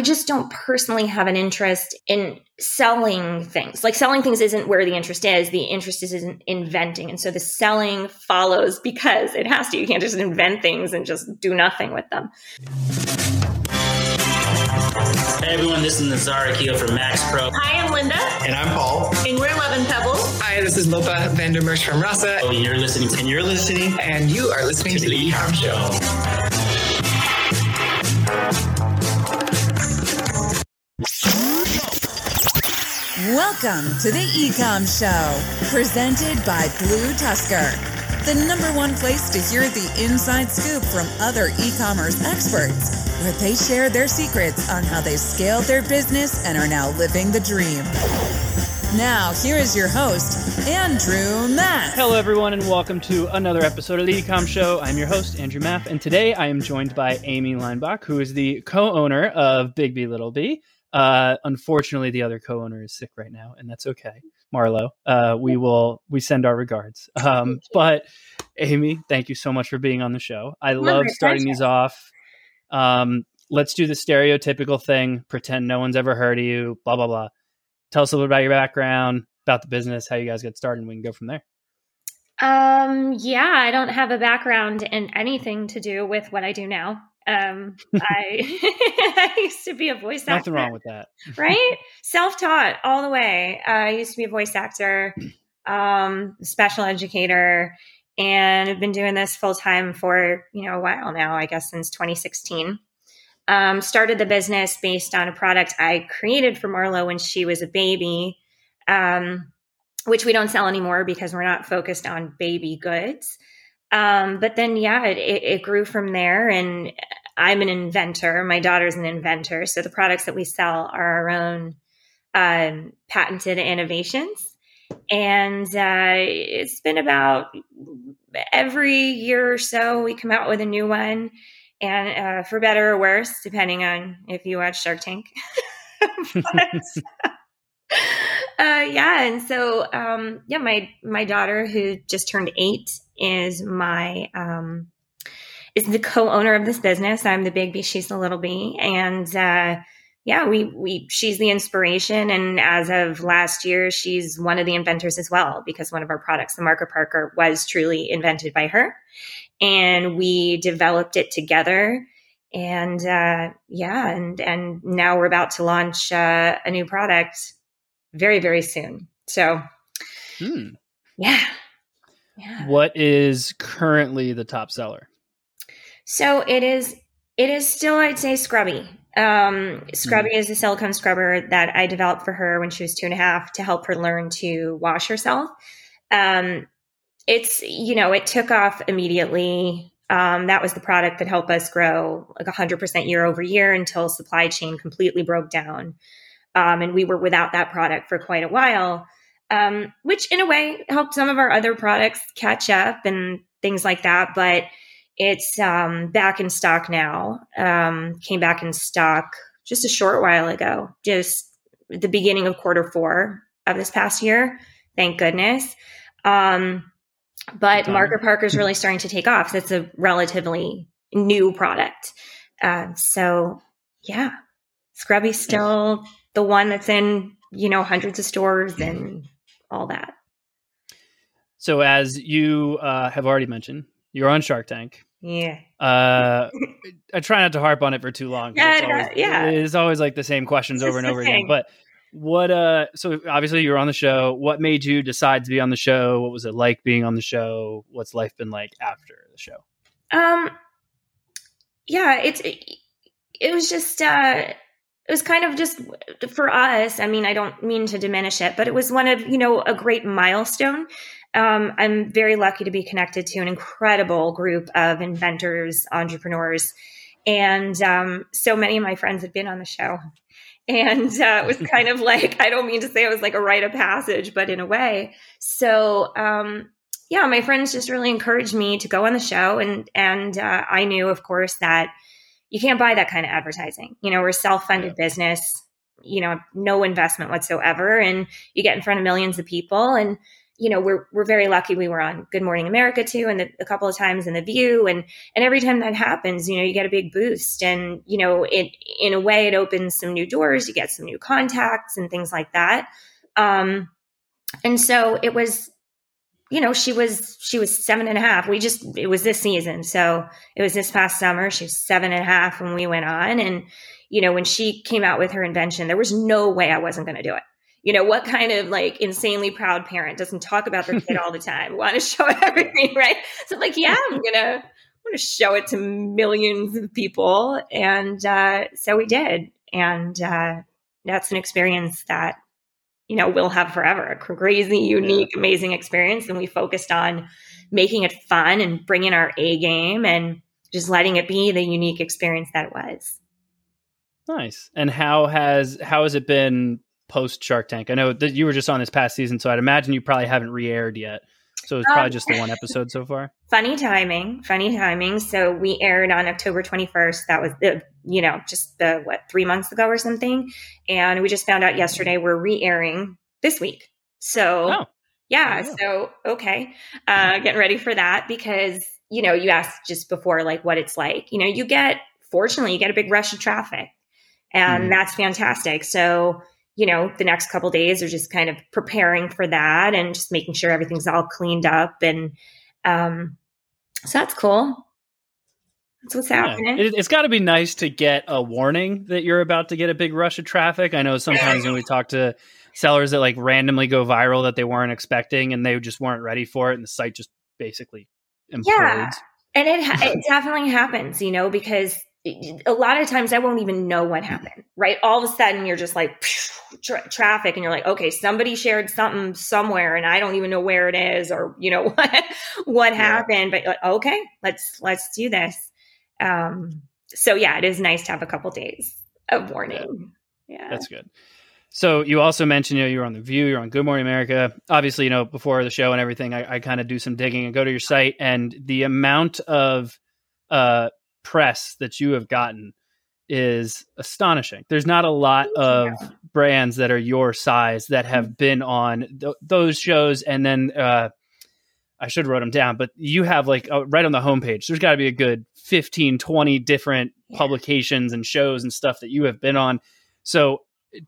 I just don't personally have an interest in selling things. Like selling things isn't where the interest is. The interest is in inventing. And so the selling follows because it has to. You can't just invent things and just do nothing with them. Hey everyone, this is Nazar Akil from Max Pro. Hi, I'm Linda. And I'm Paul. And we're 11 Pebbles. Hi, this is Lopa Vandermersch from Rasa. Oh, and you're listening. And you're listening. And you are listening to, to the E-Comm Show. Welcome to the E-Comm Show, presented by BlueTuskr, the number one place to hear the inside scoop from other e-commerce experts, where they share their secrets on how they scaled their business and are now living the dream. Now, here is your host, Andrew Maff. Hello, everyone, and welcome to another episode of the E-Comm Show. I'm your host, Andrew Maff, and today I am joined by Amy Leinback, who is the co-owner of Big Bee Little Bee. Uh, unfortunately, the other co-owner is sick right now, and that's okay. Marlo, uh, we will we send our regards. Um, but Amy, thank you so much for being on the show. I love starting these off. Um, let's do the stereotypical thing: pretend no one's ever heard of you. Blah blah blah. Tell us a little about your background, about the business, how you guys got started, and we can go from there. Um, yeah, I don't have a background in anything to do with what I do now. Um, I, I used to be a voice actor. Nothing wrong with that, right? Self-taught all the way. Uh, I used to be a voice actor, um, special educator, and I've been doing this full time for you know a while now. I guess since 2016. Um, started the business based on a product I created for Marlo when she was a baby, um, which we don't sell anymore because we're not focused on baby goods. Um, but then, yeah, it, it, grew from there. And I'm an inventor. My daughter's an inventor. So the products that we sell are our own um, patented innovations. And uh, it's been about every year or so, we come out with a new one. And uh, for better or worse, depending on if you watch Shark Tank. but, uh, yeah, and so um, yeah, my my daughter who just turned eight is my um, is the co-owner of this business. I'm the big B, she's the little B, and uh, yeah, we we she's the inspiration, and as of last year, she's one of the inventors as well because one of our products, the Marker Parker, was truly invented by her, and we developed it together. And uh, yeah, and and now we're about to launch uh, a new product very very soon. So, hmm. yeah. Yeah. What is currently the top seller? So it is. It is still, I'd say, Scrubby. Um, Scrubby mm. is a silicone scrubber that I developed for her when she was two and a half to help her learn to wash herself. Um, it's you know it took off immediately. Um, that was the product that helped us grow like 100% year over year until supply chain completely broke down. Um, and we were without that product for quite a while, um, which in a way helped some of our other products catch up and things like that. But it's um, back in stock now. Um, came back in stock just a short while ago, just the beginning of quarter four of this past year. Thank goodness. Um, but Marker Parker is really starting to take off. So it's a relatively new product. Uh, so yeah, Scrubby's still the one that's in you know hundreds of stores and all that. So as you uh, have already mentioned, you're on Shark Tank. Yeah. Uh, I try not to harp on it for too long. Yeah, it's always, yeah. It's always like the same questions over and over again. But what? Uh, so obviously you were on the show. What made you decide to be on the show? What was it like being on the show? What's life been like after the show? Um. Yeah, it's it, it was just uh it was kind of just for us. I mean, I don't mean to diminish it, but it was one of, you know, a great milestone. Um, I'm very lucky to be connected to an incredible group of inventors, entrepreneurs, and um, so many of my friends had been on the show. And uh, it was kind of like, I don't mean to say it was like a rite of passage, but in a way. So, um, yeah, my friends just really encouraged me to go on the show. And, and uh, I knew, of course, that you can't buy that kind of advertising. You know, we're self-funded yeah. business, you know, no investment whatsoever. And you get in front of millions of people and you know, we're we're very lucky. We were on Good Morning America too, and the, a couple of times in the View, and and every time that happens, you know, you get a big boost, and you know, it in a way, it opens some new doors. You get some new contacts and things like that. Um, and so it was you know, she was she was seven and a half. We just it was this season, so it was this past summer. She was seven and a half when we went on, and you know, when she came out with her invention, there was no way I wasn't going to do it. You know, what kind of like insanely proud parent doesn't talk about their kid all the time, want to show everything, right? So I'm like, yeah, I'm gonna I'm gonna show it to millions of people, and uh, so we did, and uh, that's an experience that you know, we'll have forever. A crazy, unique, yeah. amazing experience. And we focused on making it fun and bringing our A game and just letting it be the unique experience that it was. Nice. And how has how has it been post Shark Tank? I know that you were just on this past season, so I'd imagine you probably haven't re-aired yet. So it's probably um, just the one episode so far. Funny timing, funny timing. So we aired on October 21st. That was the, you know, just the, what, three months ago or something. And we just found out yesterday we're re airing this week. So, oh. yeah. Oh, so, okay. Uh, getting ready for that because, you know, you asked just before, like, what it's like. You know, you get, fortunately, you get a big rush of traffic, and mm. that's fantastic. So, you know, the next couple days are just kind of preparing for that and just making sure everything's all cleaned up. And um, so that's cool. That's what's happening. Yeah. It, has got to be nice to get a warning that you're about to get a big rush of traffic. I know sometimes when we talk to sellers that like randomly go viral that they weren't expecting and they just weren't ready for it, and the site just basically implodes. Yeah, and it it definitely happens, you know, because a lot of times I won't even know what happened, right? All of a sudden you're just like tra- traffic and you're like, okay, somebody shared something somewhere and I don't even know where it is or, you know, what, what yeah. happened, but like, okay, let's, let's do this. Um, so yeah, it is nice to have a couple days of warning. Yeah. That's good. So you also mentioned, you know, you're on the View, you're on Good Morning America. Obviously, you know, before the show and everything, I, I kind of do some digging and go to your site, and the amount of uh, press that you have gotten is astonishing. There's not a lot of brands that are your size that have mm-hmm. been on th- those shows. And then uh, I should wrote them down, but you have like uh, right on the homepage, there's got to be a good 15, 20 different publications and shows and stuff that you have been on. So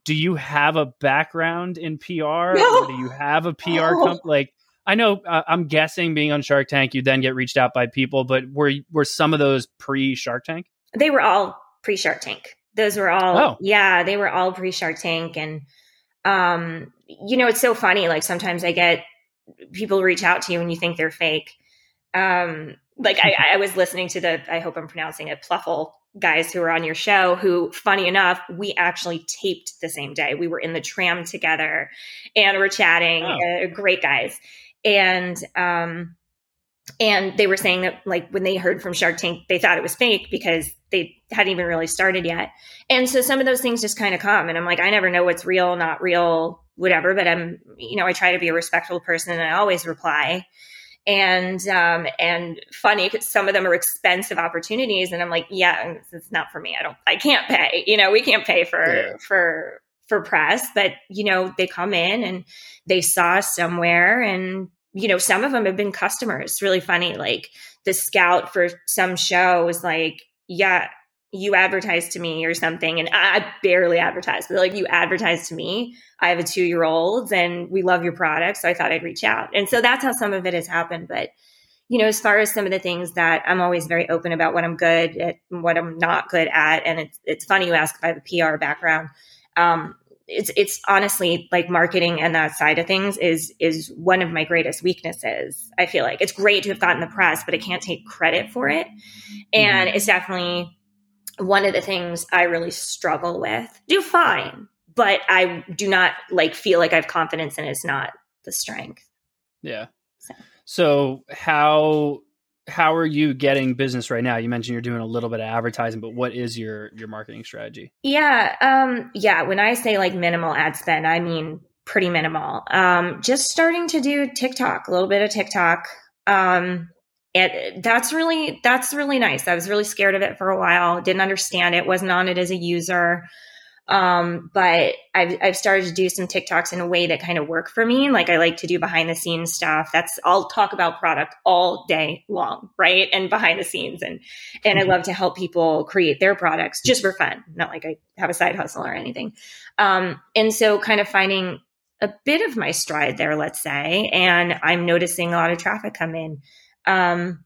do you have a background in PR? No. do you have a PR no. company? Like, I know uh, I'm guessing being on Shark Tank, you then get reached out by people, but were were some of those pre Shark Tank? They were all pre Shark Tank. Those were all, oh. yeah, they were all pre Shark Tank. And, um, you know, it's so funny. Like sometimes I get people reach out to you and you think they're fake. Um, like I, I was listening to the, I hope I'm pronouncing it, Plufl guys who were on your show who funny enough we actually taped the same day we were in the tram together and we're chatting oh. uh, great guys and um and they were saying that like when they heard from shark tank they thought it was fake because they hadn't even really started yet and so some of those things just kind of come and i'm like i never know what's real not real whatever but i'm you know i try to be a respectful person and i always reply and um and funny because some of them are expensive opportunities and i'm like yeah it's not for me i don't i can't pay you know we can't pay for yeah. for for press, but you know, they come in and they saw somewhere and you know, some of them have been customers. Really funny. Like the scout for some show was like, yeah, you advertised to me or something. And I barely advertised, but like you advertised to me. I have a two year old and we love your product. So I thought I'd reach out. And so that's how some of it has happened. But, you know, as far as some of the things that I'm always very open about what I'm good at, what I'm not good at. And it's, it's funny you ask if I have a PR background um, it's it's honestly like marketing and that side of things is is one of my greatest weaknesses. I feel like it's great to have gotten the press, but I can't take credit for it, and mm-hmm. it's definitely one of the things I really struggle with. Do fine, but I do not like feel like I have confidence and it's not the strength. Yeah. So, so how how are you getting business right now? You mentioned you're doing a little bit of advertising, but what is your your marketing strategy? Yeah, um, yeah. When I say like minimal ad spend, I mean pretty minimal. Um, just starting to do TikTok, a little bit of TikTok. Um, and that's really that's really nice. I was really scared of it for a while. Didn't understand it. wasn't on it as a user. Um, but I've, I've started to do some TikToks in a way that kind of work for me. Like I like to do behind the scenes stuff. That's, I'll talk about product all day long, right? And behind the scenes. And, and I love to help people create their products just for fun, not like I have a side hustle or anything. Um, and so kind of finding a bit of my stride there, let's say, and I'm noticing a lot of traffic come in. Um,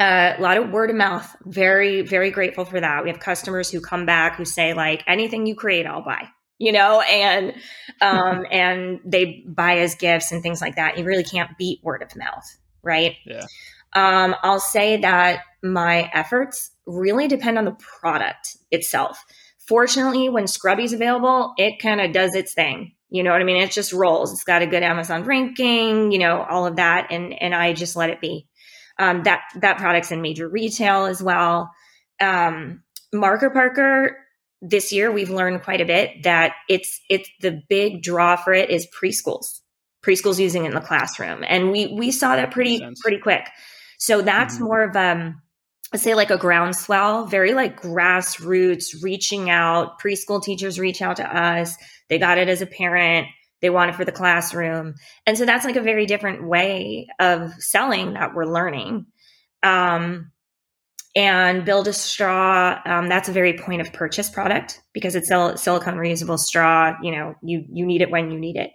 a lot of word of mouth. Very, very grateful for that. We have customers who come back who say like, anything you create, I'll buy. You know, and um, and they buy as gifts and things like that. You really can't beat word of mouth, right? Yeah. Um, I'll say that my efforts really depend on the product itself. Fortunately, when Scrubby's available, it kind of does its thing. You know what I mean? It just rolls. It's got a good Amazon ranking, you know, all of that, and and I just let it be. Um, that that product's in major retail as well. Um, Marker Parker this year we've learned quite a bit that it's it's the big draw for it is preschools. Preschools using it in the classroom, and we we saw that pretty pretty quick. So that's mm-hmm. more of um let's say like a groundswell, very like grassroots, reaching out. Preschool teachers reach out to us. They got it as a parent they want it for the classroom. And so that's like a very different way of selling that we're learning. Um, and build a straw um, that's a very point of purchase product because it's sil- silicone reusable straw you know you you need it when you need it.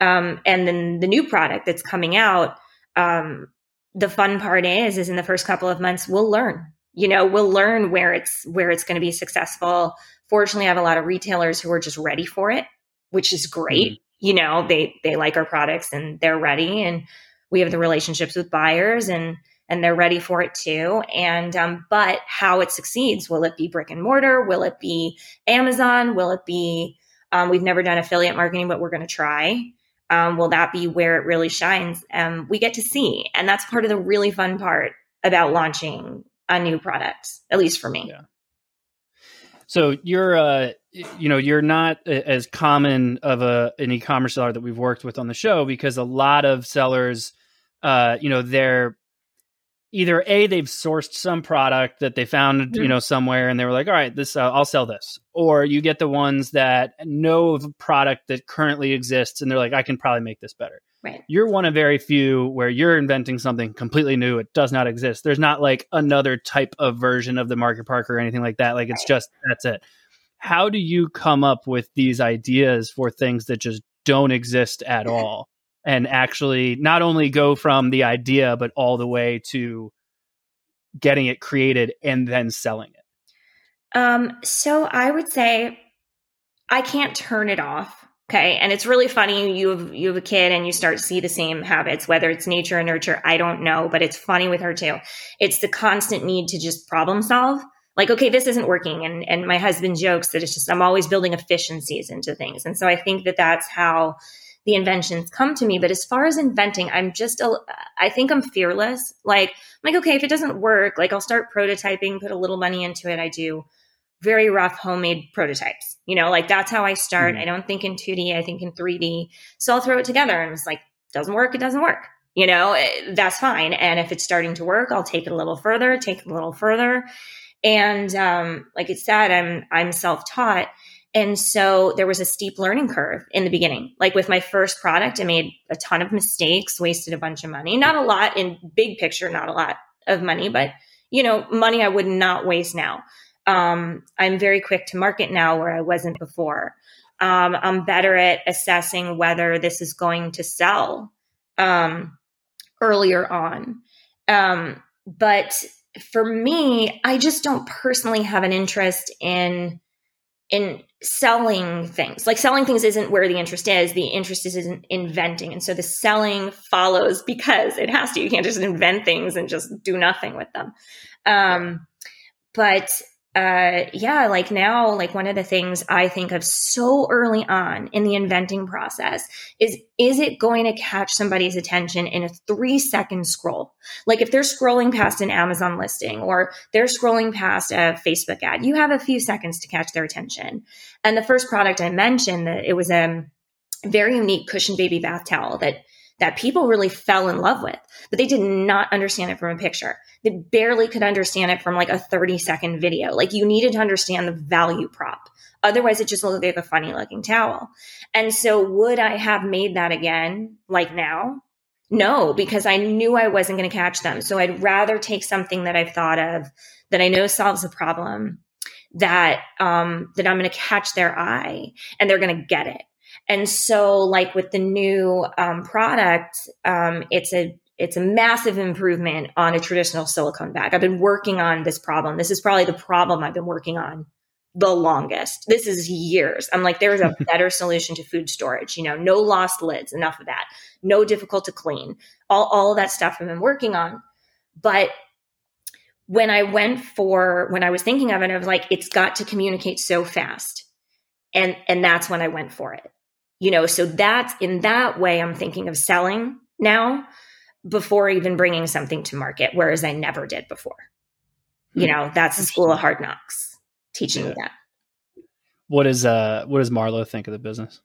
Um, and then the new product that's coming out um, the fun part is is in the first couple of months we'll learn. You know we'll learn where it's where it's going to be successful. Fortunately i have a lot of retailers who are just ready for it which is great. Mm-hmm you know they they like our products and they're ready and we have the relationships with buyers and and they're ready for it too. And um, but how it succeeds will it be brick and mortar? Will it be amazon? Will it be um, we've never done affiliate marketing but we're going to try. Um, will that be where it really shines? Um, we get to see. And that's part of the really fun part about launching a new product at least for me. Yeah. So you're uh you know you're not as common of a an e-commerce seller that we've worked with on the show because a lot of sellers uh you know they're either a they've sourced some product that they found mm-hmm. you know somewhere and they were like all right this uh, i'll sell this or you get the ones that know of a product that currently exists and they're like i can probably make this better right. You're one of very few where you're inventing something completely new. It does not exist. There's not like another type of version of the Marker Parker or anything like that. Like it's just that's it. How do you come up with these ideas for things that just don't exist at all and actually not only go from the idea but all the way to getting it created and then selling it? Um so i would say i can't turn it off okay and it's really funny you have you have a kid and you start to see the same habits whether it's nature or nurture i don't know but it's funny with her too it's the constant need to just problem solve like, okay, this isn't working. And, and my husband jokes that it's just, I'm always building efficiencies into things. And so I think that that's how the inventions come to me. But as far as inventing, I'm just, a, I think I'm fearless. Like, I'm like, okay, if it doesn't work, like I'll start prototyping, put a little money into it. I do very rough homemade prototypes. You know, like that's how I start. Mm. I don't think in 2D, I think in 3D. So I'll throw it together and it's like, doesn't work, it doesn't work. You know, eh, that's fine. And if it's starting to work, I'll take it a little further, take it a little further. And um, like it said, I'm I'm self taught, and so there was a steep learning curve in the beginning. Like with my first product, I made a ton of mistakes, wasted a bunch of money. Not a lot in big picture, not a lot of money, but you know, money I would not waste now. Um, I'm very quick to market now where I wasn't before. Um, I'm better at assessing whether this is going to sell um, earlier on. Um, but for me, I just don't personally have an interest in in selling things. Like selling things isn't where the interest is. The interest is in inventing. And so the selling follows because it has to. You can't just invent things and just do nothing with them. Um, but uh, yeah, like now, like one of the things I think of so early on in the inventing process is, is it going to catch somebody's attention in a three second scroll? Like if they're scrolling past an Amazon listing or they're scrolling past a Facebook ad, you have a few seconds to catch their attention. And the first product I mentioned that it was a very unique cushion baby bath towel that that people really fell in love with, but they did not understand it from a picture. They barely could understand it from like a 30 second video. Like you needed to understand the value prop. Otherwise, it just looked like a funny looking towel. And so, would I have made that again, like now? No, because I knew I wasn't going to catch them. So, I'd rather take something that I've thought of that I know solves a problem that um, that I'm going to catch their eye and they're going to get it. And so, like with the new um, product, um, it's a it's a massive improvement on a traditional silicone bag. I've been working on this problem. This is probably the problem I've been working on the longest. This is years. I'm like, there's a better solution to food storage. You know, no lost lids. Enough of that. No difficult to clean. All all of that stuff I've been working on. But when I went for when I was thinking of it, I was like, it's got to communicate so fast. And and that's when I went for it. You know, so that's in that way I'm thinking of selling now before even bringing something to market, whereas I never did before. You hmm. know, that's the school of hard knocks teaching yeah. me that. What is uh what does Marlo think of the business?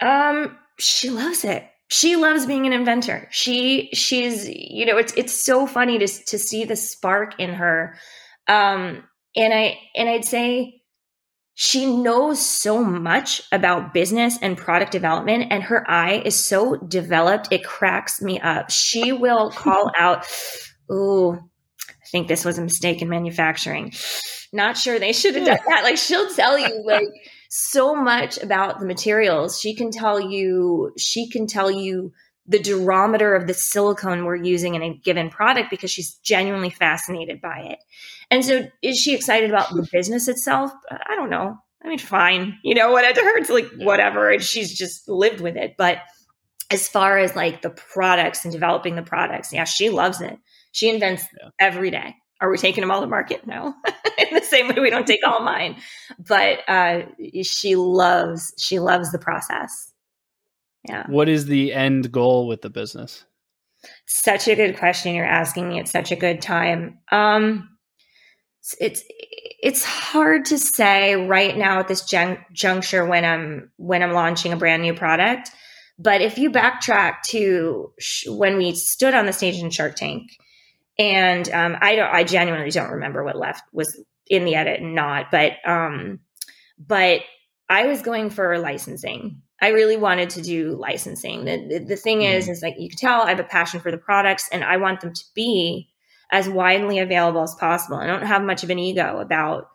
Um, she loves it she loves being an inventor. She she's you know it's it's so funny to to see the spark in her. Um and I and I'd say she knows so much about business and product development and her eye is so developed it cracks me up. She will call out ooh I think this was a mistake in manufacturing. Not sure they should have done that. Like she'll tell you like so much about the materials. She can tell you, she can tell you the durometer of the silicone we're using in a given product because she's genuinely fascinated by it. And so is she excited about the business itself? I don't know. I mean, fine. You know, what to her, it's like whatever. And she's just lived with it. But as far as like the products and developing the products, yeah, she loves it. She invents yeah. every day. Are we taking them all to market? No. In the same way we don't take all mine. But uh, she loves she loves the process. Yeah. What is the end goal with the business? Such a good question you're asking me at such a good time. Um it's it's hard to say right now at this jun- juncture when I'm when I'm launching a brand new product. But if you backtrack to sh- when we stood on the stage in Shark Tank, and um, I don't, I genuinely don't remember what left was in the edit and not, but, um, but I was going for licensing. I really wanted to do licensing. The, the, the thing mm-hmm. is, is like you can tell I have a passion for the products and I want them to be as widely available as possible. I don't have much of an ego about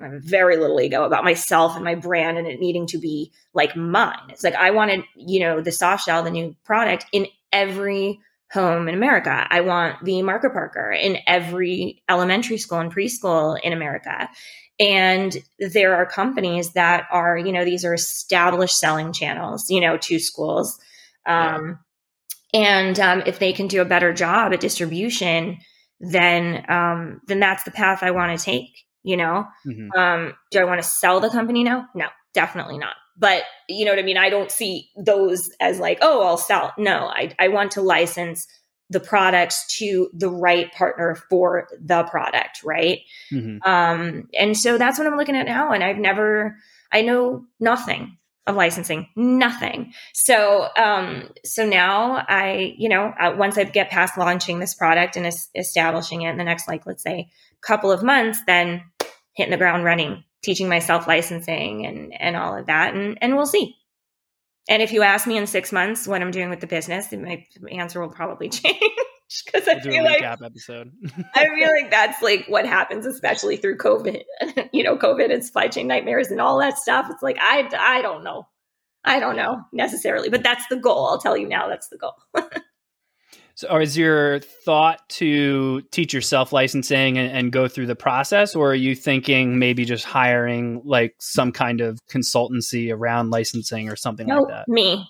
I have very little ego about myself and my brand and it needing to be like mine. It's like I wanted, you know, the soft shell, the new product in every home in America. I want the Marker Parker in every elementary school and preschool in America. And there are companies that are, you know, these are established selling channels, you know, to schools. Um, yeah. And um, if they can do a better job at distribution, then um, then that's the path I want to take. You know, mm-hmm. um, do I want to sell the company now? No, definitely not but you know what I mean? I don't see those as like, oh, I'll sell. No, I, I want to license the products to the right partner for the product, right? Mm-hmm. Um, and so that's what I'm looking at now. And I've never, I know nothing of licensing, nothing. So, um, so now I, you know, uh, once I get past launching this product and es- establishing it in the next, like, let's say, couple of months, then hitting the ground running teaching myself licensing and and all of that and and we'll see and if you ask me in six months what i'm doing with the business my answer will probably change because i feel like episode. I feel like that's like what happens especially through covid. You know covid and supply chain nightmares and all that stuff. It's like i i don't know. I don't know necessarily but that's the goal. I'll tell you now that's the goal So, or is your thought to teach yourself licensing and, and, go through the process, or are you thinking maybe just hiring like some kind of consultancy around licensing or something no, like that? Me,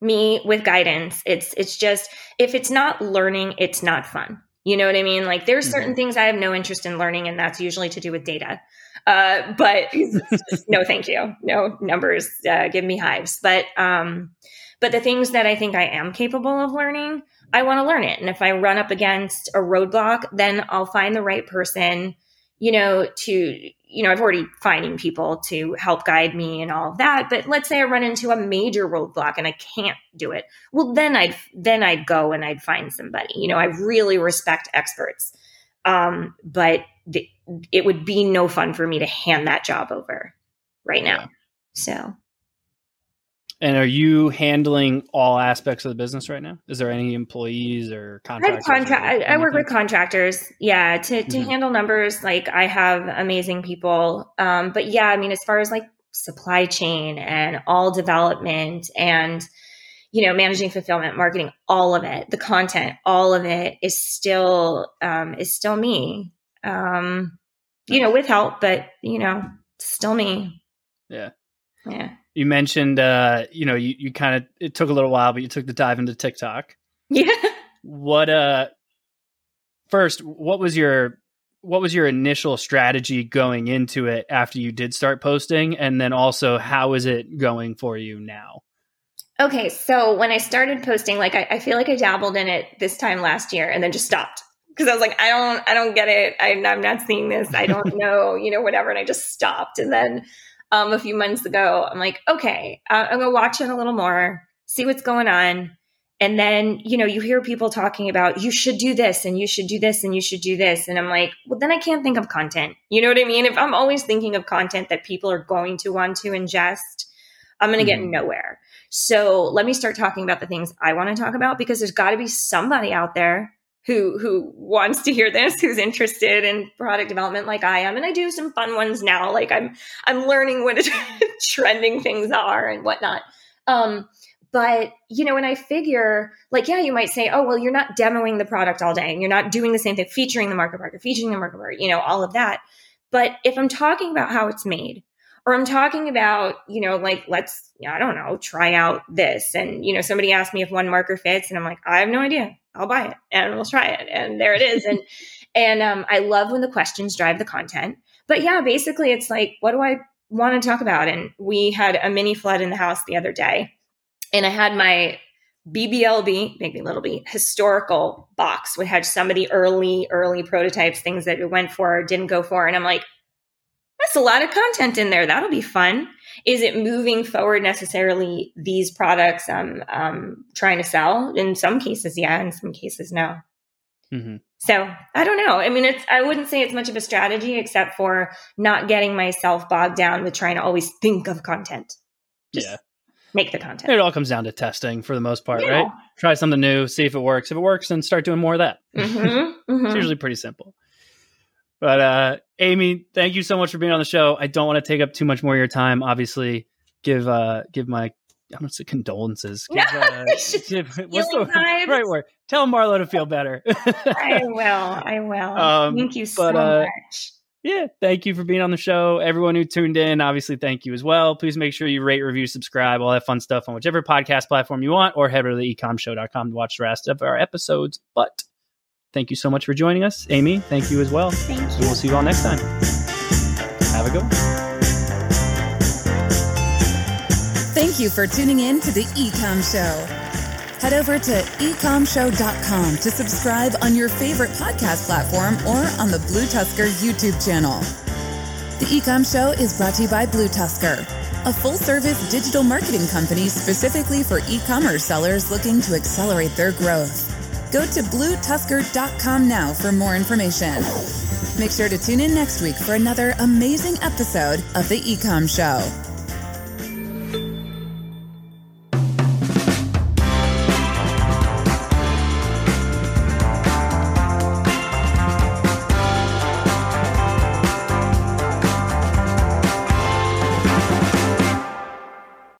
me with guidance. It's it's just if it's not learning, it's not fun. You know what I mean? Like there's certain mm-hmm. things I have no interest in learning, and that's usually to do with data. Uh, but no, thank you. No numbers uh, give me hives. But um, but the things that I think I am capable of learning I want to learn it. And if I run up against a roadblock, then I'll find the right person, you know, to, you know, I've already finding people to help guide me and all of that. But let's say I run into a major roadblock and I can't do it. Well, then I'd, then I'd go and I'd find somebody, you know, I really respect experts. Um, but the, it would be no fun for me to hand that job over right now. Yeah. So And are you handling all aspects of the business right now? Is there any employees or I have contractors? contract. or I, I work with contractors. Yeah, to to Mhm. handle numbers, like I have amazing people. Um, but yeah, I mean, as far as like supply chain and all development and you know managing fulfillment, marketing, all of it, the content, all of it is still um, is still me. Um, you know, with help, but you know, still me. Yeah. Yeah. You mentioned, uh, you know, you, you kind of, it took a little while, but you took the dive into TikTok. Yeah. What, uh, first, what was your, what was your initial strategy going into it after you did start posting? And then also, how is it going for you now? Okay, so when I started posting, like I, I feel like I dabbled in it this time last year and then just stopped because I was like, I don't, I don't get it. I, I'm not seeing this. I don't know, you know, whatever. And I just stopped. And then um, a few months ago, I'm like, okay, uh, I'm gonna watch it a little more, see what's going on. And then, you know, you hear people talking about you should do this and you should do this and you should do this. And I'm like, well, then I can't think of content. You know what I mean? If I'm always thinking of content that people are going to want to ingest, I'm going to get Mhm. nowhere. So let me start talking about the things I want to talk about because there's got to be somebody out there who who wants to hear this, who's interested in product development like I am. And I do some fun ones now. Like I'm I'm learning what trending things are and whatnot. Um, but you know, when I figure, like, yeah, you might say, oh, well, you're not demoing the product all day, and you're not doing the same thing, featuring the Marker Parker, featuring the Marker Parker, you know, all of that. But if I'm talking about how it's made, or I'm talking about, you know, like, let's, I don't know, try out this. And, you know, somebody asked me if one marker fits, and I'm like, I have no idea. I'll buy it and we'll try it. And there it is. And, and um, I love when the questions drive the content. But yeah, basically, it's like, what do I want to talk about? And we had a mini flood in the house the other day, and I had my BBLB, maybe little b, historical box. We had some of the early, early prototypes, things that it went for, didn't go for. And I'm like, that's a lot of content in there. That'll be fun. Is it moving forward necessarily these products I'm um, trying to sell? In some cases, yeah. In some cases, no. Mm-hmm. So I don't know. I mean, it's I wouldn't say it's much of a strategy except for not getting myself bogged down with trying to always think of content. Just Yeah. make the content. It all comes down to testing for the most part, Yeah. right? Try something new, see if it works. If it works, then start doing more of that. Mhm, mhm. It's usually pretty simple. But uh Amy, thank you so much for being on the show. I don't want to take up too much more of your time. Obviously, give uh give my I'm gonna say condolences. Give, uh, give, what's the vibes. right word? Tell Marlo to feel better. I will. I will. Um, Thank you so but, uh, much. yeah, thank you for being on the show. Everyone who tuned in, obviously, thank you as well. Please make sure you rate, review, subscribe, all that fun stuff on whichever podcast platform you want, or head over to the ecommshow.com to watch the rest of our episodes. But thank you so much for joining us. Amy, thank you as well. Thank And you. we'll see you all next time. Have a good one. Thank you for tuning in to the E-Comm Show. Head over to ecommshow.com to subscribe on your favorite podcast platform or on the BlueTuskr YouTube channel. The E-Comm Show is brought to you by BlueTuskr, a full service digital marketing company specifically for e commerce sellers looking to accelerate their growth. Go to bluetuskr.com now for more information. Make sure to tune in next week for another amazing episode of The E-Comm Show.